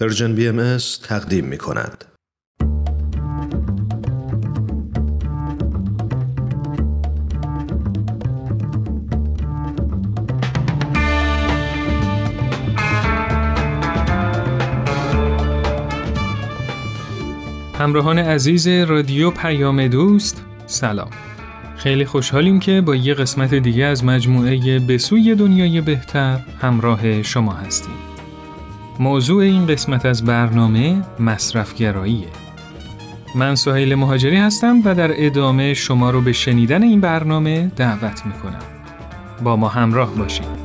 پرژن بی ام تقدیم می کند. همراهان عزیز رادیو پیام دوست سلام خیلی خوشحالیم که با یه قسمت دیگه از مجموعه بسوی دنیای بهتر همراه شما هستیم موضوع این قسمت از برنامه مصرفگراییه. من سهیل مهاجری هستم و در ادامه شما رو به شنیدن این برنامه دعوت می‌کنم. با ما همراه باشید.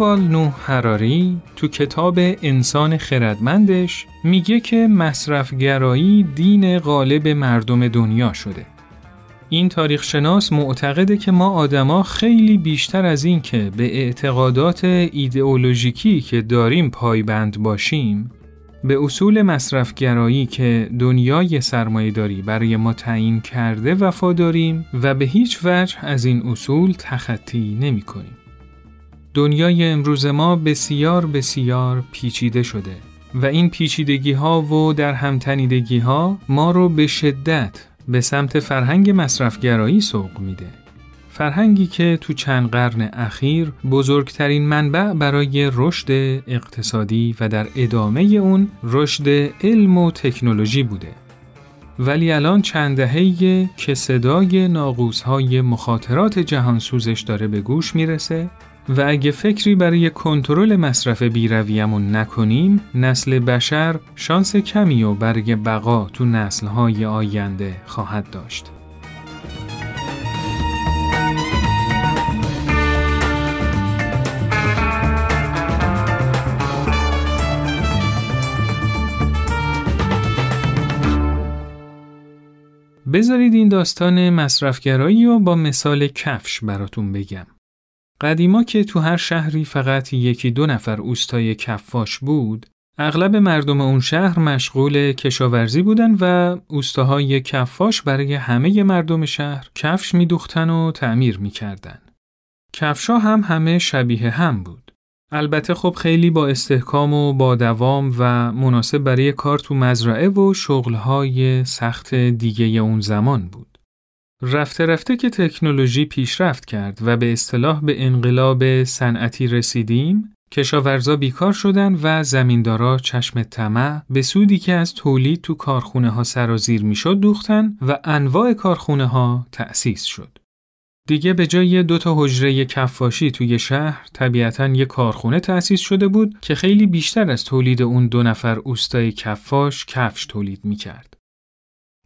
یووال نو هراری تو کتاب انسان خردمندش میگه که مصرفگرایی دین غالب مردم دنیا شده. این تاریخ شناس معتقده که ما آدما خیلی بیشتر از این که به اعتقادات ایدئولوژیکی که داریم پایبند باشیم به اصول مصرفگرایی که دنیای سرمایهداری برای ما تعیین کرده وفاداریم و به هیچ وجه از این اصول تخطی نمی کنیم. دنیای امروز ما بسیار بسیار پیچیده شده و این پیچیدگی ها و در همتنیدگی ها ما رو به شدت به سمت فرهنگ مصرفگرایی سوق میده. فرهنگی که تو چند قرن اخیر بزرگترین منبع برای رشد اقتصادی و در ادامه اون رشد علم و تکنولوژی بوده. ولی الان چند دهه که صدای ناقوس‌های مخاطرات جهان سوزش داره به گوش می‌رسه و اگه فکری برای کنترل مصرف بیرویمون نکنیم نسل بشر شانس کمی و برای بقا تو نسلهای آینده خواهد داشت. بذارید این داستان مصرفگرایی رو با مثال کفش براتون بگم. قدیما که تو هر شهری فقط یکی دو نفر اوستای کفاش بود، اغلب مردم اون شهر مشغول کشاورزی بودن و اوستاهای کفاش برای همه مردم شهر کفش میدوختن و تعمیر می‌کردن. کفشا هم همه شبیه هم بود. البته خب خیلی با استحکام و با دوام و مناسب برای کار تو مزرعه و شغلهای سخت دیگه اون زمان بود. رفته رفته که تکنولوژی پیشرفت کرد و به اصطلاح به انقلاب صنعتی رسیدیم، کشاورزا بیکار شدن و زمیندارا چشم طمع به سودی که از تولید تو کارخونه ها سرازیر می‌شد دوختن و انواع کارخونه ها تأسیس شد. دیگه به جای دو تا حجره کفاشی توی شهر طبیعتا یه کارخونه تأسیس شده بود که خیلی بیشتر از تولید اون دو نفر اوستای کفاش کفش تولید می‌کرد.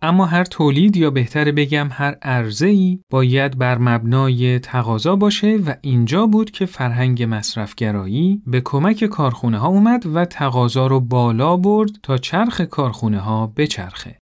اما هر تولید یا بهتر بگم هر عرضه ای باید بر مبنای تقاضا باشه و اینجا بود که فرهنگ مصرفگرایی به کمک کارخونه ها اومد و تقاضا رو بالا برد تا چرخ کارخونه ها بچرخه.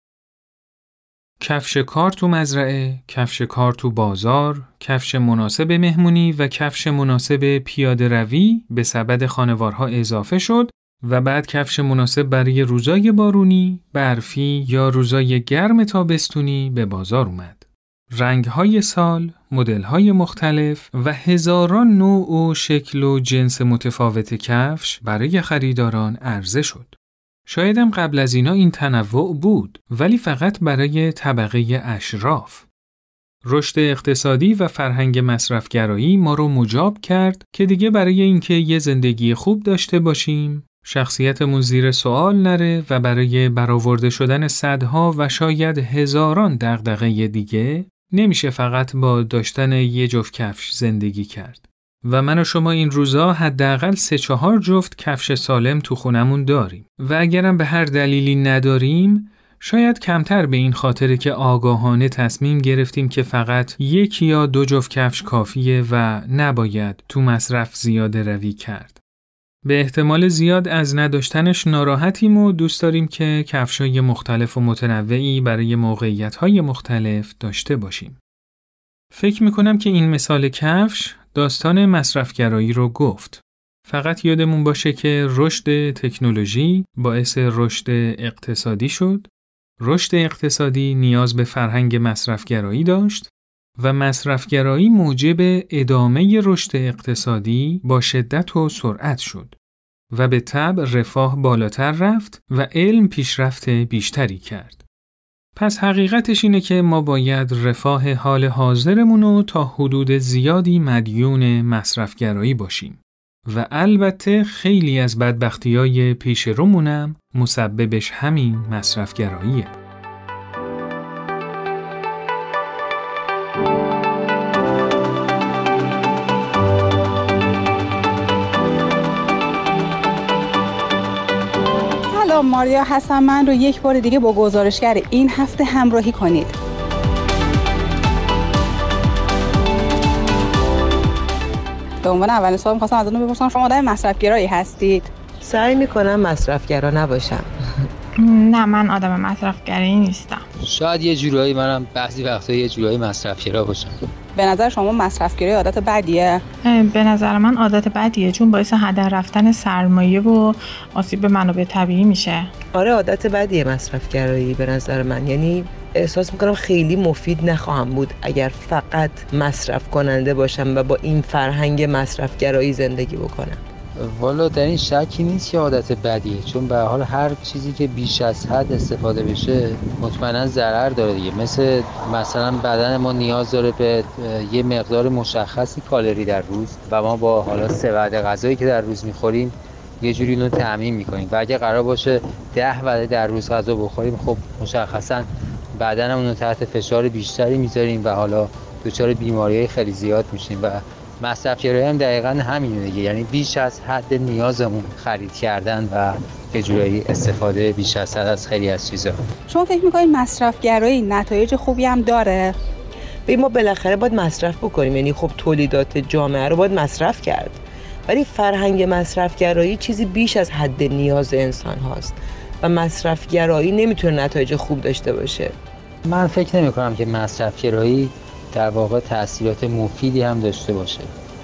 کفش کار تو مزرعه، کفش کار تو بازار، کفش مناسب مهمونی و کفش مناسب پیاده روی به سبد خانوارها اضافه شد و بعد کفش مناسب برای روزای بارونی، برفی یا روزای گرم تابستونی به بازار اومد. رنگهای سال، مدلهای مختلف و هزاران نوع و شکل و جنس متفاوت کفش برای خریداران عرضه شد. شایدم قبل از اینا این تنوع بود ولی فقط برای طبقه اشراف. رشد اقتصادی و فرهنگ مصرفگرایی ما رو مجاب کرد که دیگه برای اینکه یه زندگی خوب داشته باشیم شخصیتمون زیر سوال نره و برای برآورده شدن صدها و شاید هزاران دغدغه دیگه نمیشه فقط با داشتن یه جفت کفش زندگی کرد. و من و شما این روزا حداقل سه چهار جفت کفش سالم تو خونمون داریم و اگرم به هر دلیلی نداریم شاید کمتر به این خاطره که آگاهانه تصمیم گرفتیم که فقط یک یا دو جفت کفش کافیه و نباید تو مصرف زیاده روی کرد. به احتمال زیاد از نداشتنش ناراحتیم و دوست داریم که کفشای مختلف و متنوعی برای موقعیت‌های مختلف داشته باشیم. فکر می‌کنم که این مثال کفش داستان مصرفگرایی رو گفت. فقط یادمون باشه که رشد تکنولوژی باعث رشد اقتصادی شد. رشد اقتصادی نیاز به فرهنگ مصرفگرایی داشت و مصرفگرایی موجب ادامه رشد اقتصادی با شدت و سرعت شد و به طب رفاه بالاتر رفت و علم پیشرفت بیشتری کرد. پس حقیقتش اینه که ما باید رفاه حال حاضرمون رو تا حدود زیادی مدیون مصرفگرایی باشیم. و البته خیلی از بدبختی های پیش رومونم مسببش همین مصرفگراییه. سلام ماریا هستم من رو یک بار دیگه با گزارشگر این هفته همراهی کنید. به عنوان اولین سوال می‌خواستم ازتون بپرسم شما آدم مصرفگرایی هستید سعی می‌کنم مصرفگرا نباشم نه من آدم مصرفگرایی نیستم. شاید یه جورایی منم بعضی وقتا یه جورایی مصرفگرا باشم. به نظر شما مصرفگرایی عادت بدیه؟ به نظر من عادت بدیه چون باعث هدر رفتن سرمایه و آسیب به منابع طبیعی میشه. آره عادت بدیه مصرفگرایی به نظر من. یعنی احساس می‌کنم خیلی مفید نخواهم بود اگر فقط مصرف کننده باشم و با این فرهنگ مصرفگرایی زندگی بکنم. والا در این شکی نیست که عادت بدیه چون به حال هر چیزی که بیش از حد استفاده بشه مطمئنا ضرر داره دیگه. مثل مثلا بدن ما نیاز داره به یه مقدار مشخصی کالری در روز و ما با حالا سه وعده غذایی که در روز می‌خوریم یه جوری اینو تعمین می‌کنیم. و اگه قرار باشه ده وعده در روز غذا بخوریم خب مشخصا بدنمون رو تحت فشار بیشتری می‌ذاریم و حالا دچار بیماری خیلی زیاد میشیم و مصرف هم دقیقا همینه دیگه. یعنی بیش از حد نیازمون خرید کردن و یه جورایی استفاده بیش از حد از خیلی از چیزا. شما فکر می‌کنید مصرفگرایی نتایج خوبی هم داره؟ به ما بالاخره باید مصرف بکنیم. یعنی خب تولیدات جامعه رو باید مصرف کرد. ولی فرهنگ مصرفگرایی چیزی بیش از حد نیاز انسان هاست. و مصرفگرایی نمی‌تونه نتایج خوب داشته باشه. من فکر نمی کنم که مصرفگرایی در واقع تاثیرات مفیدی هم داشته باشه.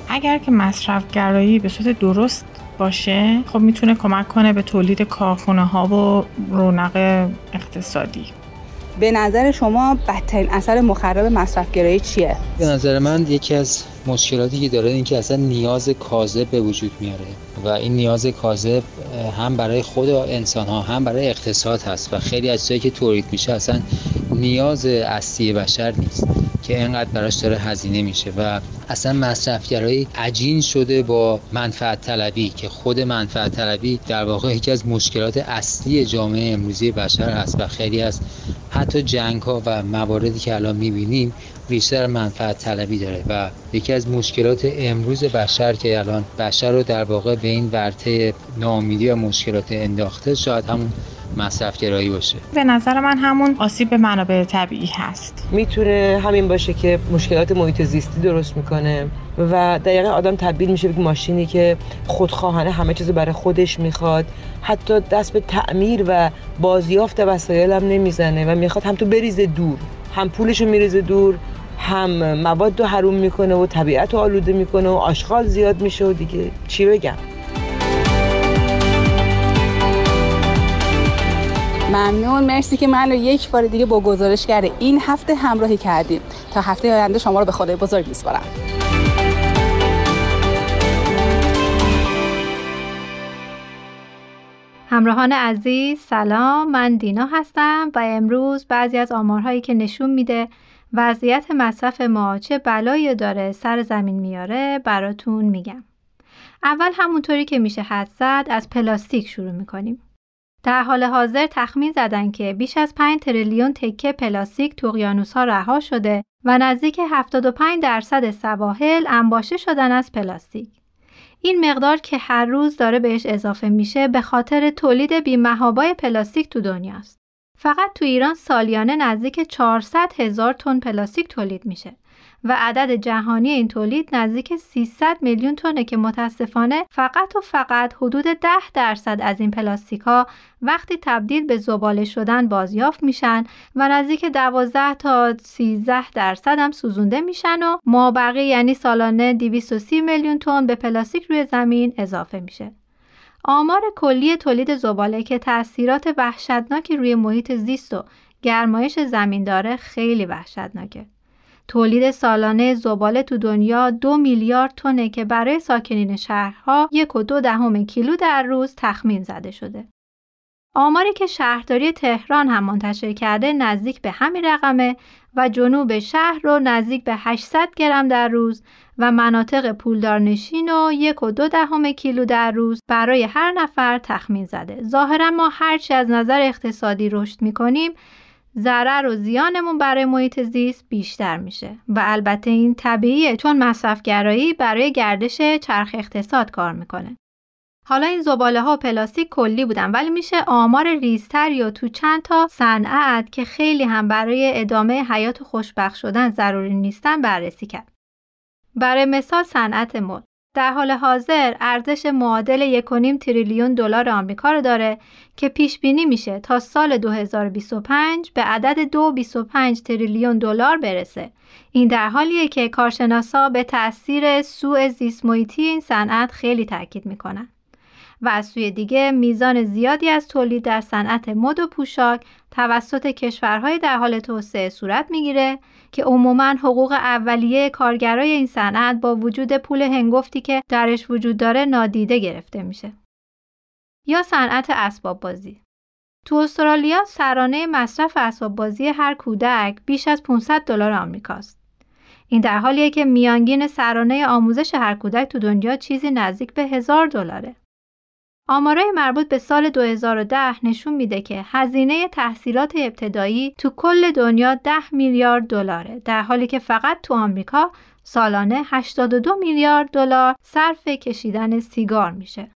اگر که مصرفگرایی به صورت درست باشه خب می‌تونه کمک کنه به تولید کارخونه ها و رونق اقتصادی. به نظر شما بدترین اثر مخرب مصرفگرایی چیه؟ به نظر من یکی از مشکلاتی که داره این که اصلا نیاز کاذب به وجود میاره و این نیاز کاذب هم برای خود انسان ها هم برای اقتصاد هست و خیلی از چیزایی که تولید میشه اصلا نیاز اصلی بشر نیست. که اینقدر براش داره هزینه میشه و اصلا مصرفگرایی عجین شده با منفعت طلبی که خود منفعت طلبی در واقع یکی از مشکلات اصلی جامعه امروزی بشر هست و خیلی از حتی جنگ ها و مواردی که الان می‌بینیم بیشتر منفعت طلبی داره و یکی از مشکلات امروز بشر که الان بشر رو در واقع به این ورطه ناامیدی و مشکلات انداخته شاید همون مصرف گرایی باشه. به نظر من همون آسیب به منابع طبیعی هست. می‌تونه همین باشه که مشکلات محیط زیستی درست می‌کنه و دقیقا آدم تبدیل میشه به ماشینی که خودخواهانه همه چیز برای خودش می‌خواد. حتی دست به تعمیر و بازیافت وسایل هم نمی‌زنه و می‌خواد هم تو بریزه دور هم پولشو میریزه دور هم مواد رو حروم می‌کنه و طبیعت رو آلوده می‌کنه و آشغال زیاد میشه و دیگه. چی بگم؟ ممنون. مرسی که من رو یک بار دیگه با گزارشگر این هفته همراهی کردیم. تا هفته آینده شما رو به خدای بزرگ میسپارم. همراهان عزیز سلام. من دینا هستم و امروز بعضی از آمارهایی که نشون میده وضعیت مصرف ما چه بلایی داره سر زمین میاره براتون میگم. اول همونطوری که میشه حد زد از پلاستیک شروع می‌کنیم. در حال حاضر تخمین زدن که بیش از 5 تریلیون تکه پلاستیک تو اقیانوس ها رها شده و نزدیک 75 درصد سواحل انباشته شدن از پلاستیک. این مقدار که هر روز داره بهش اضافه میشه به خاطر تولید بی‌مهابای پلاستیک تو دنیاست. فقط تو ایران سالیانه نزدیک 400 هزار تن پلاستیک تولید میشه و عدد جهانی این تولید نزدیک 300 میلیون تونه که متاسفانه فقط و فقط حدود 10 درصد از این پلاستیک ها وقتی تبدیل به زباله شدن بازیافت میشن و نزدیک 12 تا 13 درصد هم سوزونده میشن و مابقی یعنی سالانه 230 میلیون تن به پلاستیک روی زمین اضافه میشه. آمار کلی تولید زباله که تاثیرات وحشتناکی روی محیط زیست و گرمایش زمین داره خیلی وحشتناکه. تولید سالانه زباله تو دنیا دو میلیارد تنه که برای ساکنین شهرها یک و دو دهم کیلو در روز تخمین زده شده. آماری که شهرداری تهران هم منتشر کرده نزدیک به همین رقمه و جنوب شهر رو نزدیک به 800 گرم در روز و مناطق پولدارنشین و یک و دو دهم کیلو در روز برای هر نفر تخمین زده. ظاهرا ما هرچی از نظر اقتصادی رشد می‌کنیم ضرر و زیانمون برای محیط زیست بیشتر میشه و البته این طبیعیه چون مصرفگرایی برای گردش چرخ اقتصاد کار می‌کنه. حالا این زباله ها پلاستیک کلی بودن ولی میشه آمار ریزتر یا تو چند تا صنعت که خیلی هم برای ادامه حیات خوشبخت شدن ضروری نیستن بررسی کرد. برای مثال صنعت مد در حال حاضر ارزش معادل 1.5 تریلیون دلار آمریکا رو داره که پیش بینی میشه تا سال 2025 به عدد 2.25 تریلیون دلار برسه. این در حالیه که کارشناسا به تاثیر سوء زیست این صنعت خیلی تاکید می‌کنن. و از سوی دیگه میزان زیادی از تولید در صنعت مد و پوشاک توسط کشورهای در حال توسعه صورت می‌گیره که عموما حقوق اولیه کارگرای این صنعت با وجود پول هنگفتی که درش وجود داره نادیده گرفته میشه. یا صنعت اسباب بازی تو استرالیا سرانه مصرف اسباب بازی هر کودک بیش از 500 دلار آمریکاست. این در حالیه که میانگین سرانه آموزش هر کودک تو دنیا چیزی نزدیک به هزار دلاره. آمارای مربوط به سال 2010 نشون میده که هزینه تحصیلات ابتدایی تو کل دنیا 10 میلیارد دلاره در حالی که فقط تو آمریکا سالانه 82 میلیارد دلار صرف کشیدن سیگار میشه.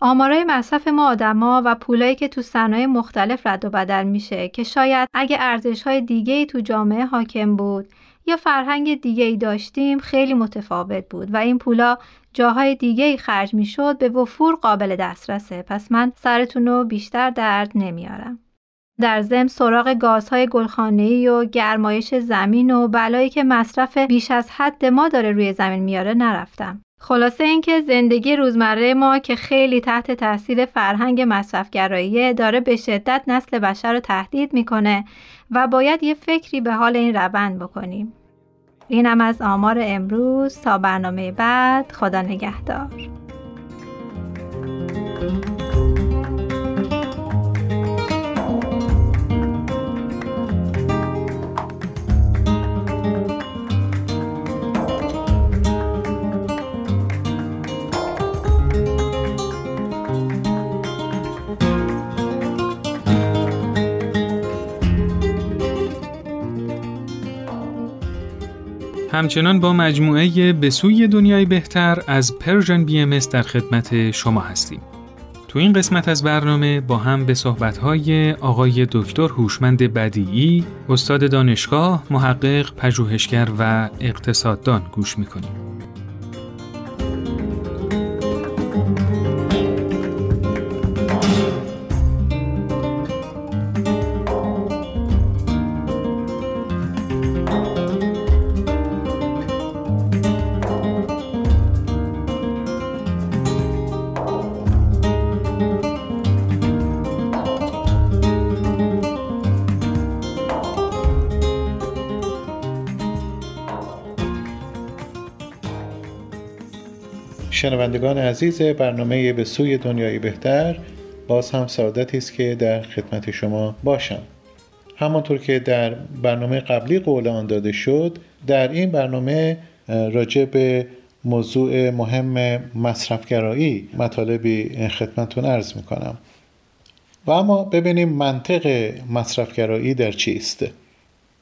آمارای مصرف ما آدما و پولایی که تو صنایع مختلف رد و بدل میشه که شاید اگه ارزش های دیگه ای تو جامعه حاکم بود یا فرهنگ دیگه ای داشتیم خیلی متفاوت بود و این پولا جاهای دیگه ای خرج می شد به وفور قابل دسترسه پس من سرتون رو بیشتر درد نمیارم. در ضمن سراغ گازهای گلخانه‌ای و گرمایش زمین و بلایی که مصرف بیش از حد ما داره روی زمین میاره نرفتم. خلاصه اینکه زندگی روزمره ما که خیلی تحت تاثیر فرهنگ مصرفگرایی داره به شدت نسل بشر رو تهدید می‌کنه و باید یه فکری به حال این روند بکنیم. اینم از آمار امروز تا برنامه بعد. خدا نگهدار. همچنان با مجموعه به سوی دنیای بهتر از پرژن بی ام در خدمت شما هستیم. تو این قسمت از برنامه با هم به صحبت‌های آقای دکتر هوشمند بدیعی، استاد دانشگاه، محقق، پژوهشگر و اقتصاددان گوش می‌کنیم. شنوندگان عزیز برنامه به سوی دنیای بهتر باز هم سعادتی است که در خدمت شما باشم. همانطور که در برنامه قبلی قول آن داده شد در این برنامه راجع به موضوع مهم مصرفگرایی مطالبی خدمتون عرض می‌کنم. و اما ببینیم منطق مصرفگرایی در چیست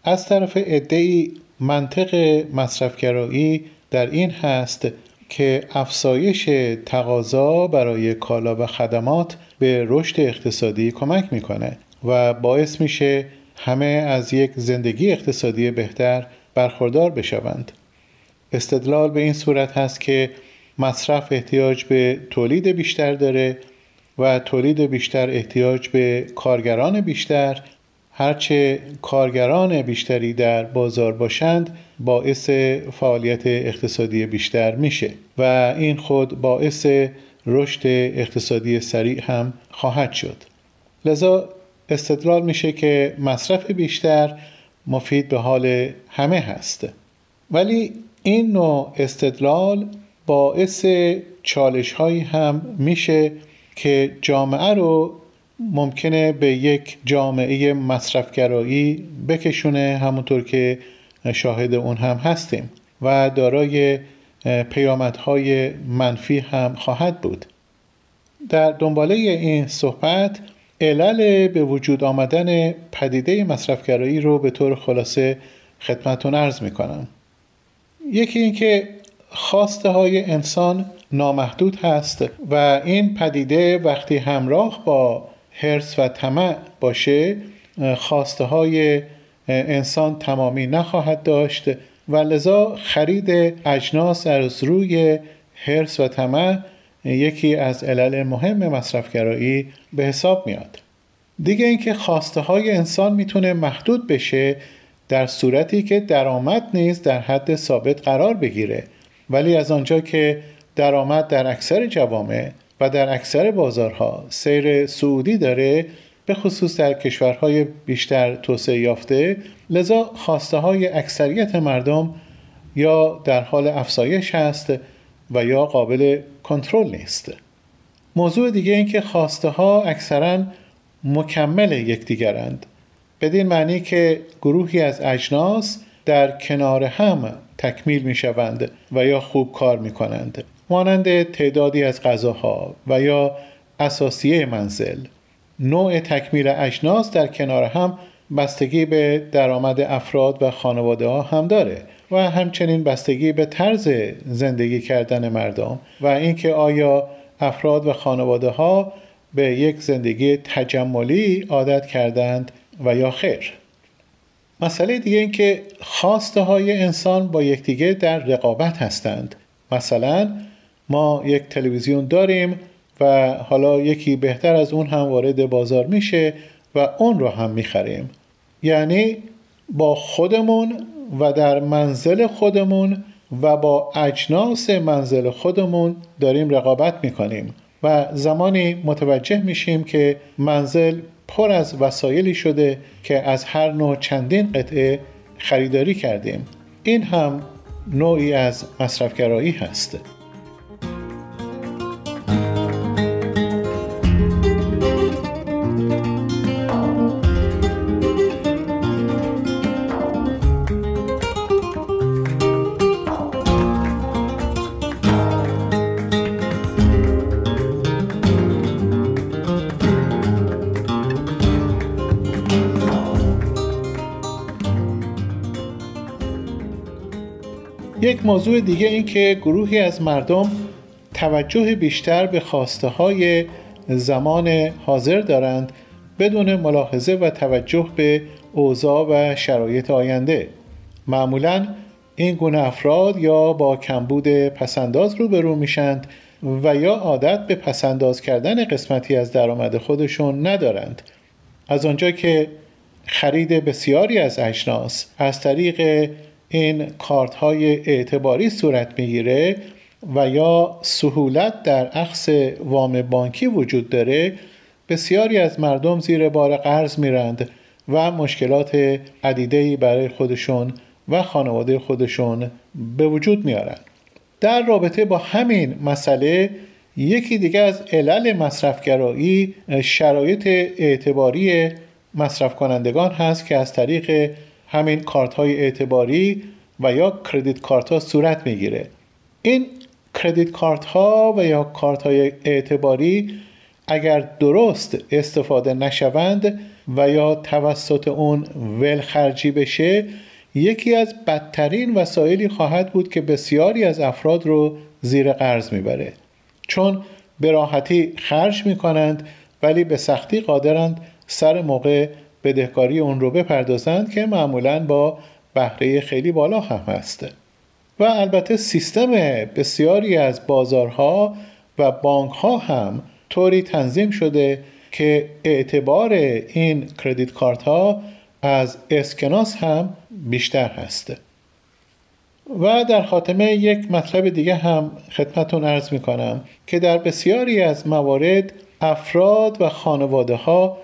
از طرف ادعی منطق مصرفگرایی در این هست که افزایش تقاضا برای کالا و خدمات به رشد اقتصادی کمک می‌کنه و باعث میشه همه از یک زندگی اقتصادی بهتر برخوردار بشوند. استدلال به این صورت هست که مصرف احتیاج به تولید بیشتر داره و تولید بیشتر احتیاج به کارگران بیشتر هرچه کارگران بیشتری در بازار باشند باعث فعالیت اقتصادی بیشتر میشه و این خود باعث رشد اقتصادی سریع هم خواهد شد. لذا استدلال میشه که مصرف بیشتر مفید به حال همه هست. ولی این نوع استدلال باعث چالش هایی هم میشه که جامعه رو ممکنه به یک جامعه مصرفگرایی بکشونه همونطور که شاهد اون هم هستیم و دارای پیامدهای منفی هم خواهد بود. در دنباله این صحبت علل به وجود آمدن پدیده مصرفگرایی رو به طور خلاصه خدمتون ارز می کنم یکی اینکه خواسته های انسان نامحدود هست و این پدیده وقتی همراه با حرس و طمع باشه خواسته های انسان تمامی نخواهد داشت و لذا خرید اجناس از روی حرس و طمع یکی از علل مهم مصرفگرایی به حساب میاد. دیگه اینکه خواسته های انسان می‌تونه محدود بشه در صورتی که درآمد نیز در حد ثابت قرار بگیره. ولی از آنجا که درآمد در اکثر جوامع و در اکثر بازارها سیر سعودی داره به خصوص در کشورهای بیشتر توسعه یافته لذا خواسته های اکثریت مردم یا در حال افزایش هست و یا قابل کنترل نیست. موضوع دیگه این که خواسته ها اکثرا مکمل یکدیگرند. بدین معنی که گروهی از اجناس در کنار هم تکمیل می شوند و یا خوب کار می کنند مانند تعدادی از غذاها و یا اساسیه منزل. نوع تکمیل اجناس در کنار هم بستگی به درآمد افراد و خانواده ها هم داره و همچنین بستگی به طرز زندگی کردن مردم و اینکه آیا افراد و خانواده ها به یک زندگی تجملی عادت کردند و یا خیر. مسئله دیگه این که خواسته های انسان با یکدیگه در رقابت هستند. مثلا ما یک تلویزیون داریم و حالا یکی بهتر از اون هم وارد بازار میشه و اون رو هم می‌خریم. یعنی با خودمون و در منزل خودمون و با اجناس منزل خودمون داریم رقابت می‌کنیم و زمانی متوجه میشیم که منزل پر از وسایلی شده که از هر نوع چندین قطعه خریداری کردیم. این هم نوعی از مصرفگرایی هست. یک موضوع دیگه این که گروهی از مردم توجه بیشتر به خواسته های زمان حاضر دارند بدون ملاحظه و توجه به اوضاع و شرایط آینده. معمولا این گونه افراد یا با کمبود پسنداز روبرو میشند و یا عادت به پسنداز کردن قسمتی از درآمد خودشون ندارند. از آنجا که خرید بسیاری از اجناس از طریق این کارت های اعتباری صورت می‌گیره و یا سهولت در اخص وام بانکی وجود داره بسیاری از مردم زیر بار قرض میرند و مشکلات عدیده برای خودشون و خانواده خودشون به وجود میارند در رابطه با همین مسئله یکی دیگه از علل مصرفگرایی شرایط اعتباری مصرف کنندگان هست که از طریق همین کارت های اعتباری و یا کردیت کارت ها صورت می‌گیره. این کردیت کارت ها و یا کارت های اعتباری اگر درست استفاده نشوند و یا توسط اون ول خرجی بشه یکی از بدترین وسایلی خواهد بود که بسیاری از افراد رو زیر قرض می‌بره. چون به راحتی خرج می‌کنند ولی به سختی قادرند سر موقع بدهکاری اون رو بپردازند که معمولا با بهره خیلی بالا هم هست. و البته سیستم بسیاری از بازارها و بانک ها هم طوری تنظیم شده که اعتبار این کردیت کارت ها از اسکناس هم بیشتر هسته و در خاتمه یک مطلب دیگه هم خدمتون ارز می کنم که در بسیاری از موارد افراد و خانواده ها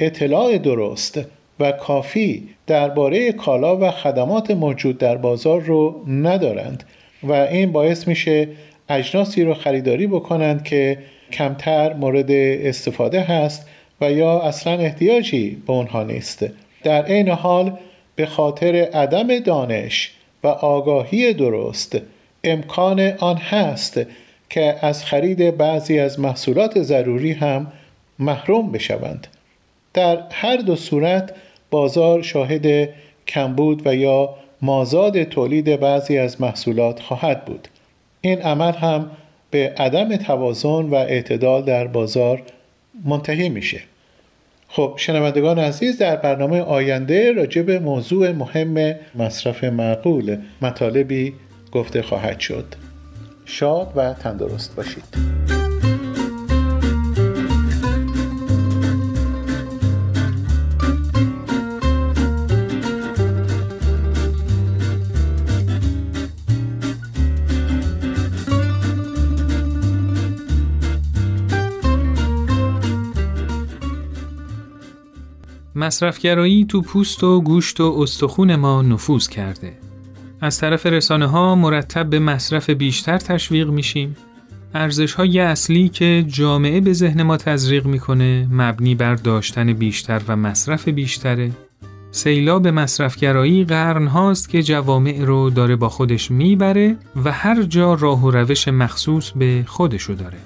اطلاع درست و کافی درباره کالا و خدمات موجود در بازار رو ندارند و این باعث میشه اجناسی رو خریداری بکنند که کمتر مورد استفاده هست و یا اصلا احتیاجی به اونها نیست. در عین حال به خاطر عدم دانش و آگاهی درست امکان آن هست که از خرید بعضی از محصولات ضروری هم محروم بشوند. در هر دو صورت بازار شاهد کمبود و یا مازاد تولید بعضی از محصولات خواهد بود. این عمل هم به عدم توازن و اعتدال در بازار منتهی میشه. خب شنوندگان عزیز در برنامه آینده راجع به موضوع مهم مصرف معقول مطالبی گفته خواهد شد. شاد و تندرست باشید. مصرفگرایی تو پوست و گوشت و استخون ما نفوذ کرده. از طرف رسانه ها مرتب به مصرف بیشتر تشویق میشیم. ارزش های اصلی که جامعه به ذهن ما تزریق می‌کنه مبنی بر داشتن بیشتر و مصرف بیشتره. سیلاب مصرفگرایی قرن هاست که جوامع رو داره با خودش می‌بره و هر جا راه و روش مخصوص به خودشو داره.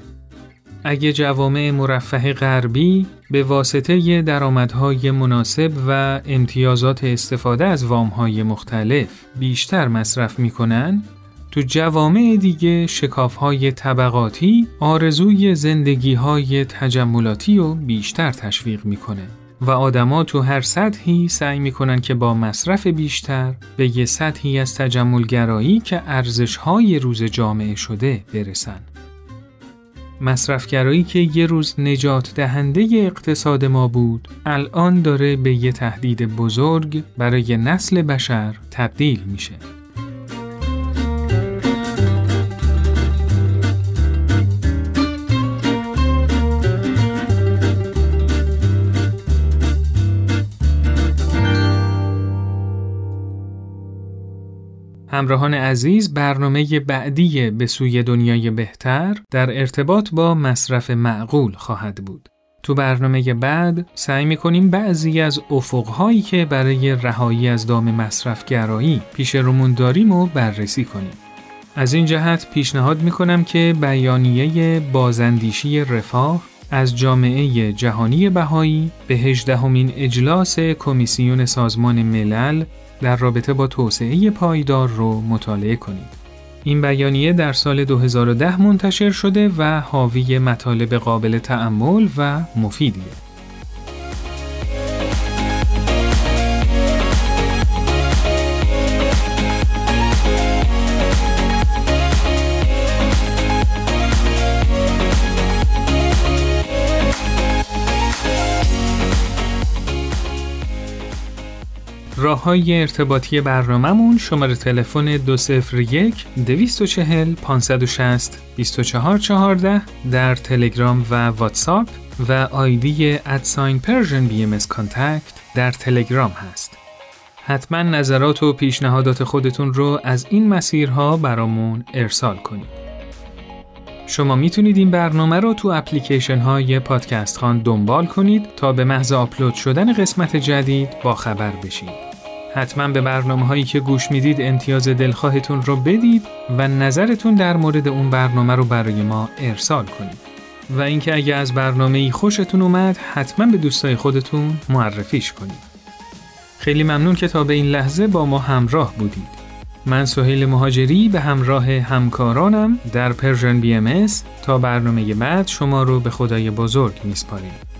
اگه جوامع مرفه غربی به واسطه درآمدهای مناسب و امتیازات استفاده از وامهای مختلف بیشتر مصرف می‌کنن، تو جوامع دیگه شکافهای طبقاتی آرزوی زندگیهای تجملاتی رو بیشتر تشویق می‌کنه و آدما تو هر سطحی سعی می‌کنن که با مصرف بیشتر به یه سطحی از تجملگرایی که ارزشهای روز جامعه شده برسن. مصرفگرایی که یه روز نجات دهنده اقتصاد ما بود الان داره به یه تهدید بزرگ برای نسل بشر تبدیل میشه. همراهان عزیز برنامه بعدی به سوی دنیای بهتر در ارتباط با مصرف معقول خواهد بود. تو برنامه بعد سعی می‌کنیم بعضی از افقهایی که برای رهایی از دام مصرفگرایی پیش رومون داریم و بررسی کنیم. از این جهت پیشنهاد می‌کنم که بیانیه بازندیشی رفاه از جامعه جهانی بهایی به هجدهمین اجلاس کمیسیون سازمان ملل در رابطه با توسعه پایدار رو مطالعه کنید. این بیانیه در سال 2010 منتشر شده و حاوی مطالب قابل تأمل و مفیدیه. های ارتباطی برنامهمون شماره تلفن 201 240 560 2414 در تلگرام و واتساپ و آیدی @ sign PersianBM در تلگرام هست. حتما نظرات و پیشنهادات خودتون رو از این مسیرها برامون ارسال کنید. شما می‌تونید این برنامه رو تو اپلیکیشن های پادکست‌خوان دنبال کنید تا به محض آپلود شدن قسمت جدید با خبر بشید. حتما به برنامه هایی که گوش می‌دید امتیاز دلخواهتون رو بدید و نظرتون در مورد اون برنامه رو برای ما ارسال کنید. و اینکه اگه از برنامه خوشتون اومد حتما به دوستای خودتون معرفیش کنید. خیلی ممنون که تا به این لحظه با ما همراه بودید. من سهیل مهاجری به همراه همکارانم در PersianBM تا برنامه بعد شما رو به خدای بزرگ میسپاریم.